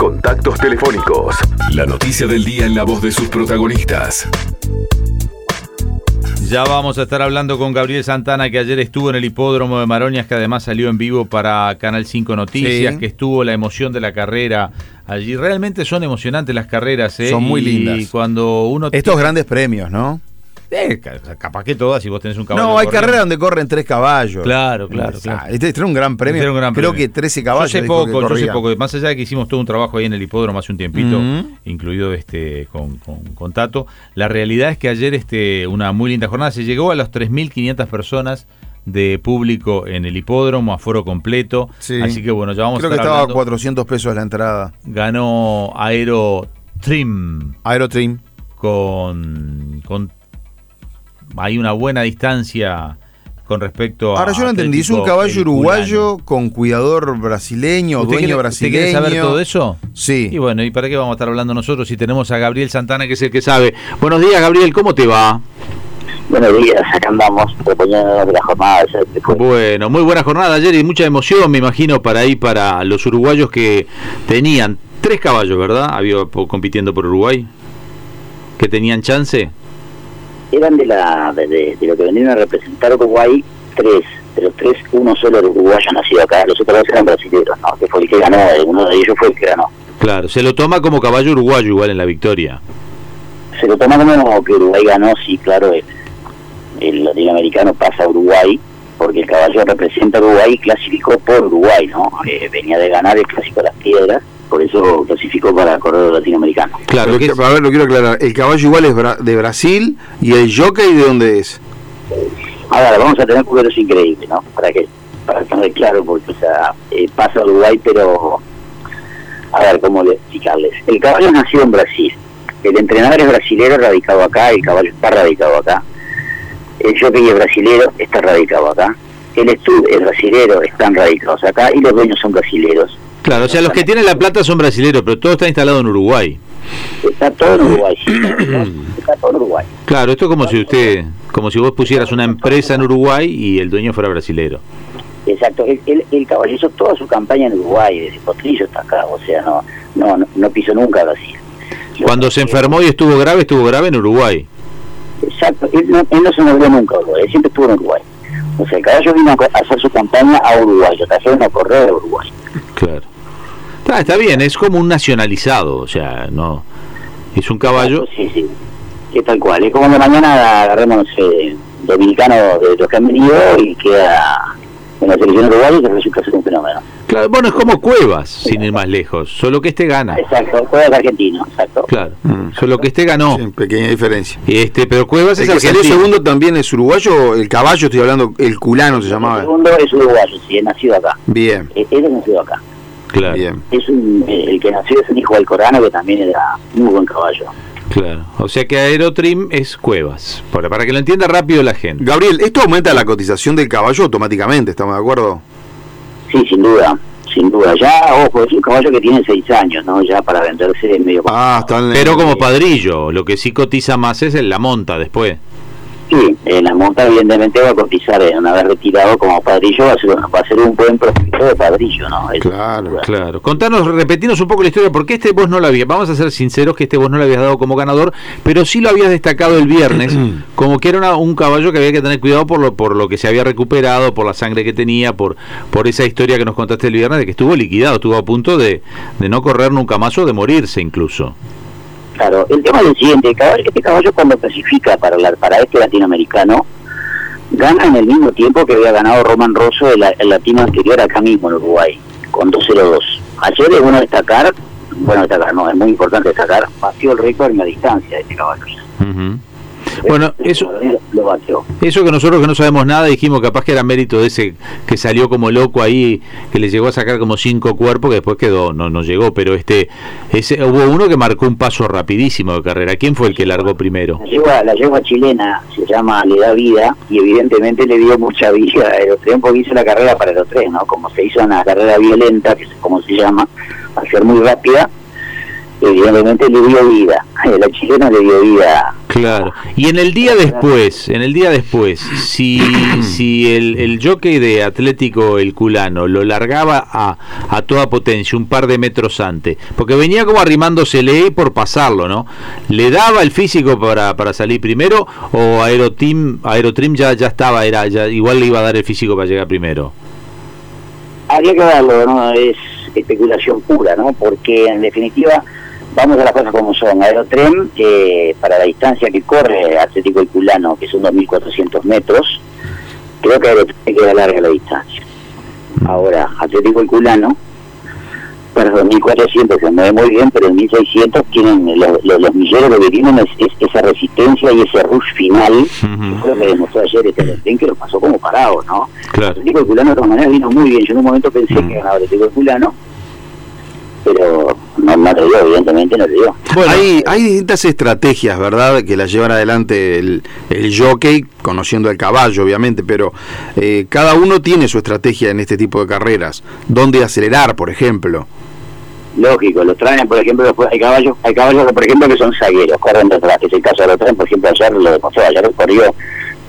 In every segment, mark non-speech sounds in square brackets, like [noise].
Contactos telefónicos. La noticia del día en la voz de sus protagonistas. Ya vamos a estar hablando con Gabriel Santana, que ayer estuvo en el hipódromo de Maroñas, que además salió en vivo para Canal 5 Noticias, Sí. que estuvo la emoción de la carrera allí. Realmente son emocionantes las carreras, ¿eh? Son muy Y lindas. cuando uno. Estos grandes premios, ¿no? Eh, ca- capaz que todas, si vos tenés un caballo. No, hay carreras donde corren tres caballos. Claro, claro, claro. Este, este era un gran premio. Este era un gran Creo premio. que 13 Yo caballos. sé dijo que poco, yo sé poco. Más allá de que hicimos todo un trabajo ahí en el hipódromo hace un tiempito, Ujú. incluido este con, con, con Tato, la realidad es que ayer este una muy linda jornada. Se llegó a las 3.500 personas de público en el hipódromo, aforo completo. Sí. Así que bueno, ya vamos Creo a que estar estaba a hablando. 400 pesos la entrada. Ganó Aero Trim con hay una buena distancia con respecto a Ahora yo no entendí, es un caballo uruguayo Culano. con cuidador brasileño, ¿Usted dueño quiere- usted brasileño. quiere saber todo eso? Sí. Y bueno, ¿y para qué vamos a estar hablando nosotros si tenemos a Gabriel Santana, que es el que sabe? Buenos días, Gabriel, ¿cómo te va? Buenos días, acá andamos de la jornada. Bueno, muy buena jornada ayer y mucha emoción, me imagino, para ahí, para los uruguayos que tenían tres caballos, ¿verdad? Había compitiendo por Uruguay. Que tenían chance. Eran de, la, de, de- de lo que venían a representar Uruguay, tres. De los tres, uno solo era uruguayo nacido acá, los otros dos eran brasileños, ¿no? Que fue el que ganó, uno de ellos fue el que ganó. Claro, se lo toma como caballo uruguayo igual en la victoria. Se lo toma como que Uruguay ganó, sí, claro, el, el latinoamericano pasa a Uruguay, porque el caballo representa a Uruguay y clasificó por Uruguay, ¿no? Eh, venía de ganar el clásico de las piedras, por eso clasificó para el corredor latinoamericano. Claro, que a ver, lo quiero aclarar. El caballo igual es bra- de Brasil y el jockey de dónde es. Ahora, vamos a tener cuberos increíbles, ¿no? Para que para que quede claro, porque o sea, eh, pasa a Uruguay, pero a ver cómo le explicarles. El caballo nació en Brasil. El entrenador es brasilero, radicado acá, el caballo está radicado acá. El jockey es brasilero, está radicado acá. El estud es brasilero, están radicados acá y los dueños son brasileros. Claro, o sea, los que tienen la plata son brasileños, pero todo está instalado en Uruguay. Está todo en Uruguay, sí, [clears throat] está todo en Uruguay. Claro, esto es como si usted, como si vos pusieras una empresa en Uruguay y el dueño fuera brasilero. Exacto, el, el, el caballo hizo toda su campaña en Uruguay, desde Potrillo hasta acá, o sea, no, no, no, no pisó nunca Brasil. Cuando se enfermó y estuvo grave, estuvo grave en Uruguay. Exacto, él no, él no se movió nunca a Uruguay, él siempre estuvo en Uruguay. O sea, el caballo vino a hacer su campaña a Uruguay, lo trajeron a correr a Uruguay. Claro. Está, está bien, es como un nacionalizado, o sea, no. Es un caballo. Sí, sí, que tal cual. Es como de mañana agarremos, sé, dominicanos de los que han venido y queda en la selección uruguaya y que resulta ser un fenómeno. Claro, bueno, es como Cuevas, sin ir más lejos. Solo que este gana. Exacto, el argentino, exacto. Claro. Solo que este ganó. Sí, pequeña diferencia. Y este, pero Cuevas El es que salió argentino. segundo también es uruguayo. El caballo, estoy hablando, el culano se El llamaba. segundo es uruguayo, sí, es nacido acá. Bien, Eh, Él es nacido acá. Claro, bien. Es un, el que nació es un hijo del Corano que también era muy buen caballo. claro. O sea que Aerotrim es Cuevas. Para, para que lo entienda rápido la gente. Gabriel, esto aumenta la cotización del caballo automáticamente, ¿estamos de acuerdo? Sí, sin duda, sin duda. Ya, ojo, es un caballo que tiene seis años, ¿no? Ya para venderse es medio... Ah, está Pero como padrillo, lo que sí cotiza más es en la monta después. Sí, en la monta evidentemente va a cotizar, eh, una vez retirado como padrillo, va a ser, va a ser un buen prospecto de padrillo, ¿no? Claro, duda. Claro. Contanos, repetirnos un poco la historia, porque este vos no lo habías, vamos a ser sinceros que este vos no lo habías dado como ganador, pero sí lo habías destacado el viernes, [clears throat] como que era una- un caballo que había que tener cuidado por lo, por lo que se había recuperado, por la sangre que tenía, por, por esa historia que nos contaste el viernes de que estuvo liquidado, estuvo a punto de, de no correr nunca más o de morirse incluso. Claro, el tema es el siguiente, este caballo cuando clasifica para, la- para este latinoamericano, gana en el mismo tiempo que había ganado Roman Rosso el, el latino anterior acá mismo en Uruguay, con 2.02. Ayer es bueno destacar, bueno destacar, no, es muy importante destacar, batió el récord en la distancia de este caballo. Bueno, eso, Lo batió. eso que nosotros que no sabemos nada dijimos capaz que era mérito de ese que salió como loco ahí, que le llegó a sacar como cinco cuerpos, que después quedó, no, no llegó, pero este, ese, hubo uno que marcó un paso rapidísimo de carrera. ¿Quién fue el que largó primero? La yegua, la yegua chilena se llama Le da vida y evidentemente le dio mucha vida a los tres porque hizo la carrera para los tres, ¿no? Como se hizo una carrera violenta, que es como se llama, al ser muy rápida, evidentemente le dio vida. La chilena le dio vida Claro. Y en el día después, en el día después, si, [clears throat] si el, el jockey de Atlético el culano lo largaba a, a toda potencia un par de metros antes, porque venía como arrimándosele por pasarlo, ¿no? ¿Le daba el físico para, para salir primero o Aerotrim, Aerotrim ya, ya estaba, era ya igual le iba a dar el físico para llegar primero? Habría que verlo, ¿no? Es especulación pura, ¿no? Porque en definitiva, vamos a las cosas como son. Aerotren, eh, para la distancia que corre Atlético y Culano, que son 2.400 metros, creo que Aerotren queda larga la distancia. Ahora, Atlético y Culano, para 2.400 se mueve muy bien, pero en 1.600 tienen, los, los, los milleros lo que tienen es, es esa resistencia y ese rush final, que fue lo que demostró ayer este Aerotren, que lo pasó como parado, ¿no? Claro. Atlético Culano de todas maneras vino muy bien. Yo en un momento pensé que ganaba Atlético de Culano, pero no, no te dio, evidentemente no te dio. Bueno, hay, hay distintas estrategias, ¿verdad?, que las llevan adelante el, el jockey, conociendo el caballo, obviamente, pero eh, cada uno tiene su estrategia en este tipo de carreras. ¿Dónde acelerar, por ejemplo? Lógico, los traen, por ejemplo, después hay caballos, hay caballos que, por ejemplo, que son zagueros, corren detrás, que es el caso de los traen, por ejemplo, ayer lo demostró, ayer corrió,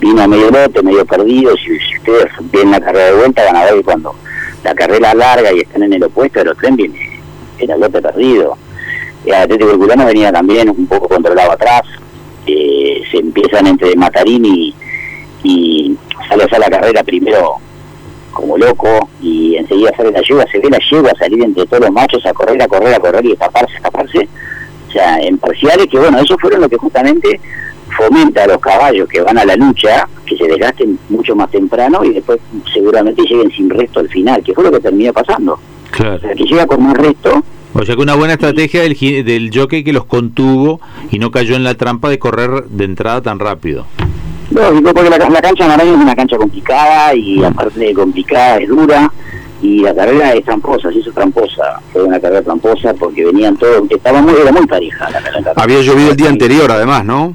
vino a medio lote, medio perdido, si, si ustedes ven la carrera de vuelta, van a ver que cuando la carrera larga y están en el opuesto, los tren viene, era lote perdido. El Atlético del Culano venía también un poco controlado atrás, eh, se empiezan entre Matarín y, y sale a la carrera primero como loco y enseguida sale la yegua, se ve la yegua salir entre todos los machos a correr, a correr, a correr y escaparse, escaparse. O sea, en parciales que bueno, esos fueron lo que justamente fomenta a los caballos que van a la lucha, que se desgasten mucho más temprano y después seguramente lleguen sin resto al final, que fue lo que terminó pasando. O claro. sea, que llega con más resto, O sea que una buena estrategia del, gi- del jockey que los contuvo y no cayó en la trampa de correr de entrada tan rápido. lógico, porque la, la cancha de Marañón es una cancha complicada y aparte de complicada es dura y la carrera es tramposa, se hizo tramposa, fue una carrera tramposa porque venían todos, estaba muy, era muy pareja la, la carrera. Había llovido el día anterior, además, ¿no?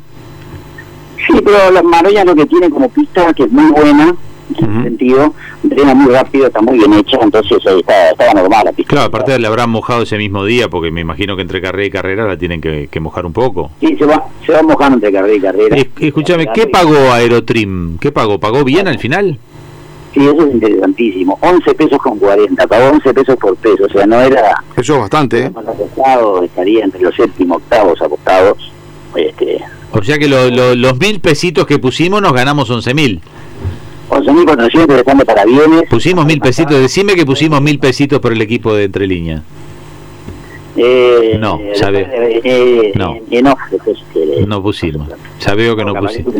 Sí, pero las Maroñas lo que tienen como pista, que es muy buena, en ese sentido, drena muy rápido, está muy bien hecha, entonces ahí está, estaba normal la pista. Claro, aparte le habrán mojado ese mismo día, porque me imagino que entre carrera y carrera la tienen que, que mojar un poco. Sí, se va, se va mojando entre carrera y carrera. Es- escúchame, ¿qué pagó Aerotrim? ¿Qué pagó? ¿Pagó bien al final? Sí, eso es interesantísimo. 11 pesos con 40, pagó 11 pesos por peso, o sea, no era Eso es bastante, ¿eh? apostado, estaría entre los séptimos, octavos apostados. Este, O sea que lo- lo- los mil pesitos que pusimos nos ganamos once mil. 11.400 estando para bienes. Pusimos mil pesitos. Decime que pusimos mil pesitos por el equipo de Entre Líneas. Eh, No, eh, ya veo. eh, eh, No. En off, después, eh, No pusimos. Ya veo que no pusimos.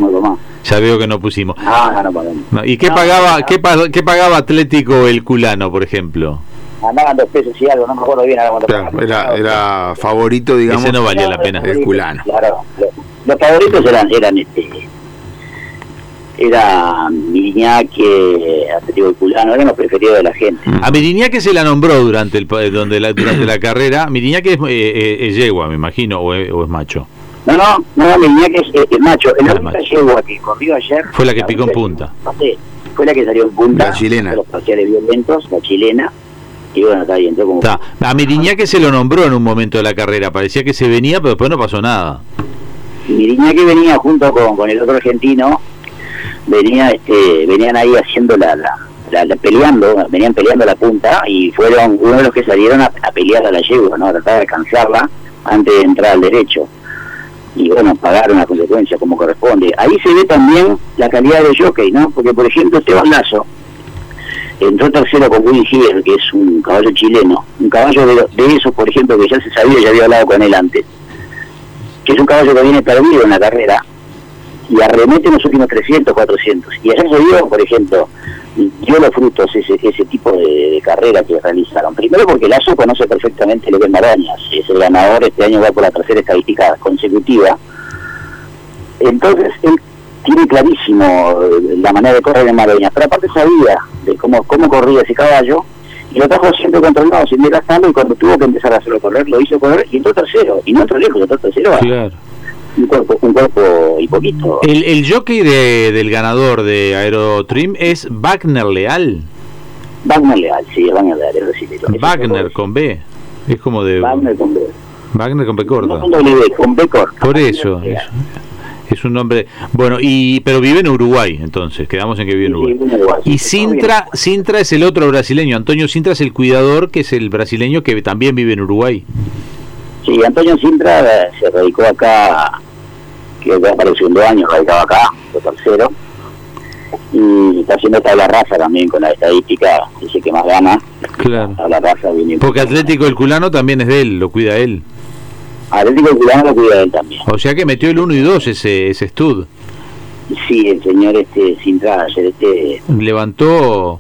Ya veo que no pusimos. No, no, no ¿Y qué No, pagaba, no. qué, pa- qué pagaba Atlético el culano, por ejemplo? Andaban dos pesos y algo, no me acuerdo bien ahora Claro, era, era favorito, digamos. Ese no valía la pena. El culano. Claro, lo- los favoritos eran, eran este, era Miriñaque, Atlético del Culano, eran los preferidos de la gente. Mm. A Miriñaque se la nombró durante el pa- donde la, durante la carrera. Miriñaque es, eh, eh, es yegua, me imagino, o es, o es macho. No, no, no, Miriñaque es, es- es macho. La única macho. yegua que corrió ayer Fue la que picó en punta. no sé, fue la que salió en punta. La chilena. de Los parciales violentos, la chilena. Y bueno, está ahí, entró como. Está. A Miriñaque se lo nombró en un momento de la carrera. Parecía que se venía, pero después no pasó nada. Miriñaque venía junto con, con el otro argentino, venía este, venían ahí haciendo la, la, la- peleando, venían peleando la punta y fueron uno de los que salieron a, pelear a la yegua, ¿no? a tratar de alcanzarla antes de entrar al derecho. Y bueno, pagaron la consecuencia como corresponde. Ahí se ve también la calidad del jockey, ¿no? Porque por ejemplo Esteban Lazo entró tercero con Willy Giver, que es un caballo chileno, un caballo de, de esos, por ejemplo, que ya se sabía, ya había hablado con él antes que es un caballo que viene perdido en la carrera y arremete en los últimos 300, 400. Y ayer se vio, por ejemplo, dio los frutos ese, ese tipo de, de carrera que realizaron. Primero porque Lazo conoce perfectamente lo que es Marañas, es el ganador, este año va por la tercera estadística consecutiva. Entonces, él tiene clarísimo eh, la manera de correr en Marañas, pero aparte sabía de cómo, cómo corría ese caballo y lo trajo siempre controlado, sin desgastarlo, y cuando tuvo que empezar a hacerlo correr, lo hizo correr y entró tercero. Y no entró lejos, entró tercero. Un cuerpo, un cuerpo y poquito. El, el jockey de- del ganador de Aerotrim es Wagner Leal. Wagner Leal, sí, Wagner Leal, es brasileño. Wagner con B. Es como de Wagner con B. Wagner con B No corta. con W, con B corta. Por eso. Es un nombre. Bueno, y pero vive en Uruguay, entonces. Quedamos en que vive en Uruguay. vive en Uruguay, Y Sintra. Sintra es el otro brasileño. Antonio Sintra es el cuidador, que es el brasileño que también vive en Uruguay. Sí, Antonio Sintra eh, se radicó acá, que para el segundo año, radicaba acá, fue tercero. Y está haciendo tabla raza también con la estadística, dice que más gana. Claro. Tabla raza viene. Porque Atlético el Culano también es de él, lo cuida él. Atlético Culano lo cuida él también. O sea que metió el 1 y 2 ese, ese stud. Sí, el señor este Sintra ayer este Levantó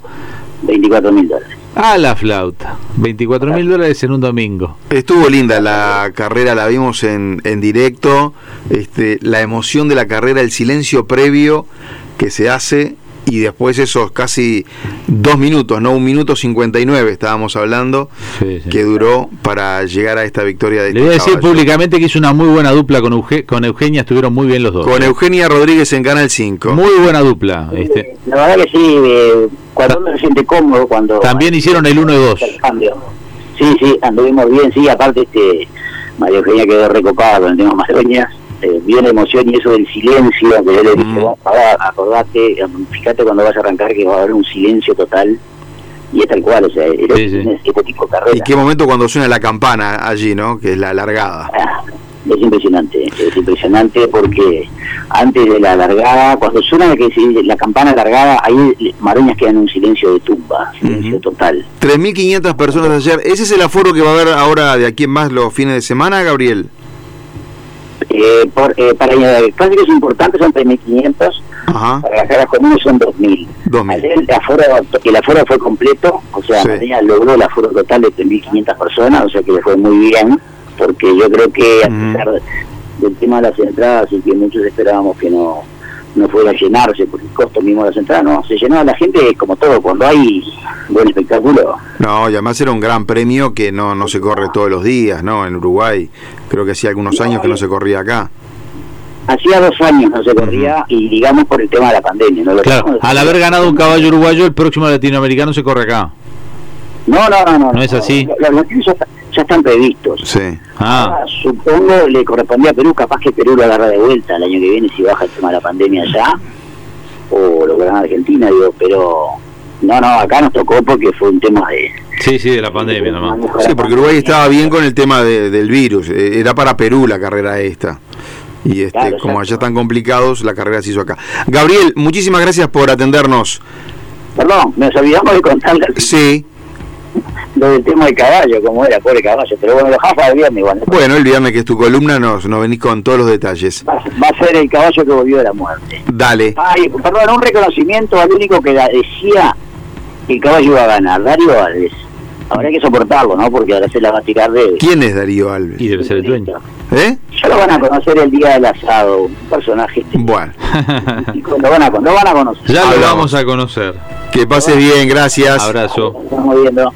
24 mil dólares. A la flauta. 24 mil dólares en un domingo. Estuvo linda la carrera, la vimos en, en directo, este, la emoción de la carrera, el silencio previo que se hace y después esos casi dos minutos, no un minuto 59 estábamos hablando, Sí, sí. que duró para llegar a esta victoria de Le voy a decir caballo. públicamente que hizo una muy buena dupla con, Euge- con Eugenia, estuvieron muy bien los dos. Con Eugenia Rodríguez en Canal 5. Muy buena dupla. Este, La verdad que sí, eh, cuando uno se siente cómodo, cuando... También hicieron el uno y dos. el cambio. Sí, sí, anduvimos bien, sí, aparte este María Eugenia quedó recopada con el tema Madoñas, eh, vio la emoción y eso del silencio, que yo le dije, Mm. "Vos, ahora acordate, fíjate cuando vas a arrancar que va a haber un silencio total, y es tal cual, o sea, era- Sí, sí. es este tipo de carrera. ¿Y qué momento cuando suena la campana allí, no? Que es la largada. Ah, Es impresionante, es impresionante porque antes de la largada, cuando suena que la campana largada, ahí Maroñas queda en un silencio de tumba, silencio Ujú. total. 3.500 personas ayer. ¿Ese es el aforo que va a haber ahora de aquí en más los fines de semana, Gabriel? Eh, por, eh, para eh, clásicos importantes son 3.500, Ajá. para las caras comunes son 2.000. 2.000. Ayer el aforo, el aforo fue completo, o sea, Sí. Logró el aforo total de 3.500 personas, o sea que le fue muy bien, porque yo creo que a pesar del tema de las entradas y que muchos esperábamos que no no fuera a llenarse por el costo mismo de las entradas, no, se llenó la gente como todo, cuando hay buen espectáculo, No, y además era un gran premio que no, no se corre todos los días, ¿no? En Uruguay. Creo que hacía algunos años que no se corría acá. hacía dos años no se corría y digamos por el tema de la pandemia, ¿no? Lo claro, al haber ganado un caballo uruguayo, el próximo latinoamericano se corre acá. No, no, no, no. ¿No es así? Los ya están previstos. Sí. Ah, Ahora, supongo le correspondía a Perú, capaz que Perú lo agarra de vuelta el año que viene si baja el tema de la pandemia allá, o lo gana Argentina, digo, pero no, no, acá nos tocó porque fue un tema de... sí, sí, de la pandemia nomás. Sí, porque Uruguay estaba bien con el tema de- del virus. Eh, Era para Perú la carrera esta. Y este, Claro, como allá están complicados, la carrera se hizo acá. Gabriel, muchísimas gracias por atendernos. Perdón, nos olvidamos de contarle Sí, lo del tema del caballo, como era, pobre caballo, pero bueno, lo jafa el viernes igual. ¿no? bueno, el viernes que es tu columna nos, nos venís con todos los detalles. Va, va a ser el caballo que volvió de la muerte. Dale. Ay, perdón, un reconocimiento al único que la decía que el caballo iba a ganar, Darío Alves. Habrá que soportarlo, ¿no? Porque ahora se la va a tirar de... ¿Quién es Darío Alves? Y debe ser el dueño. ¿Eh? Ya lo van a conocer el día del asado, un personaje este, Bueno, lo van a, lo van a conocer. ya lo vamos a conocer. que pases bien, gracias. Abrazo. Estamos viendo.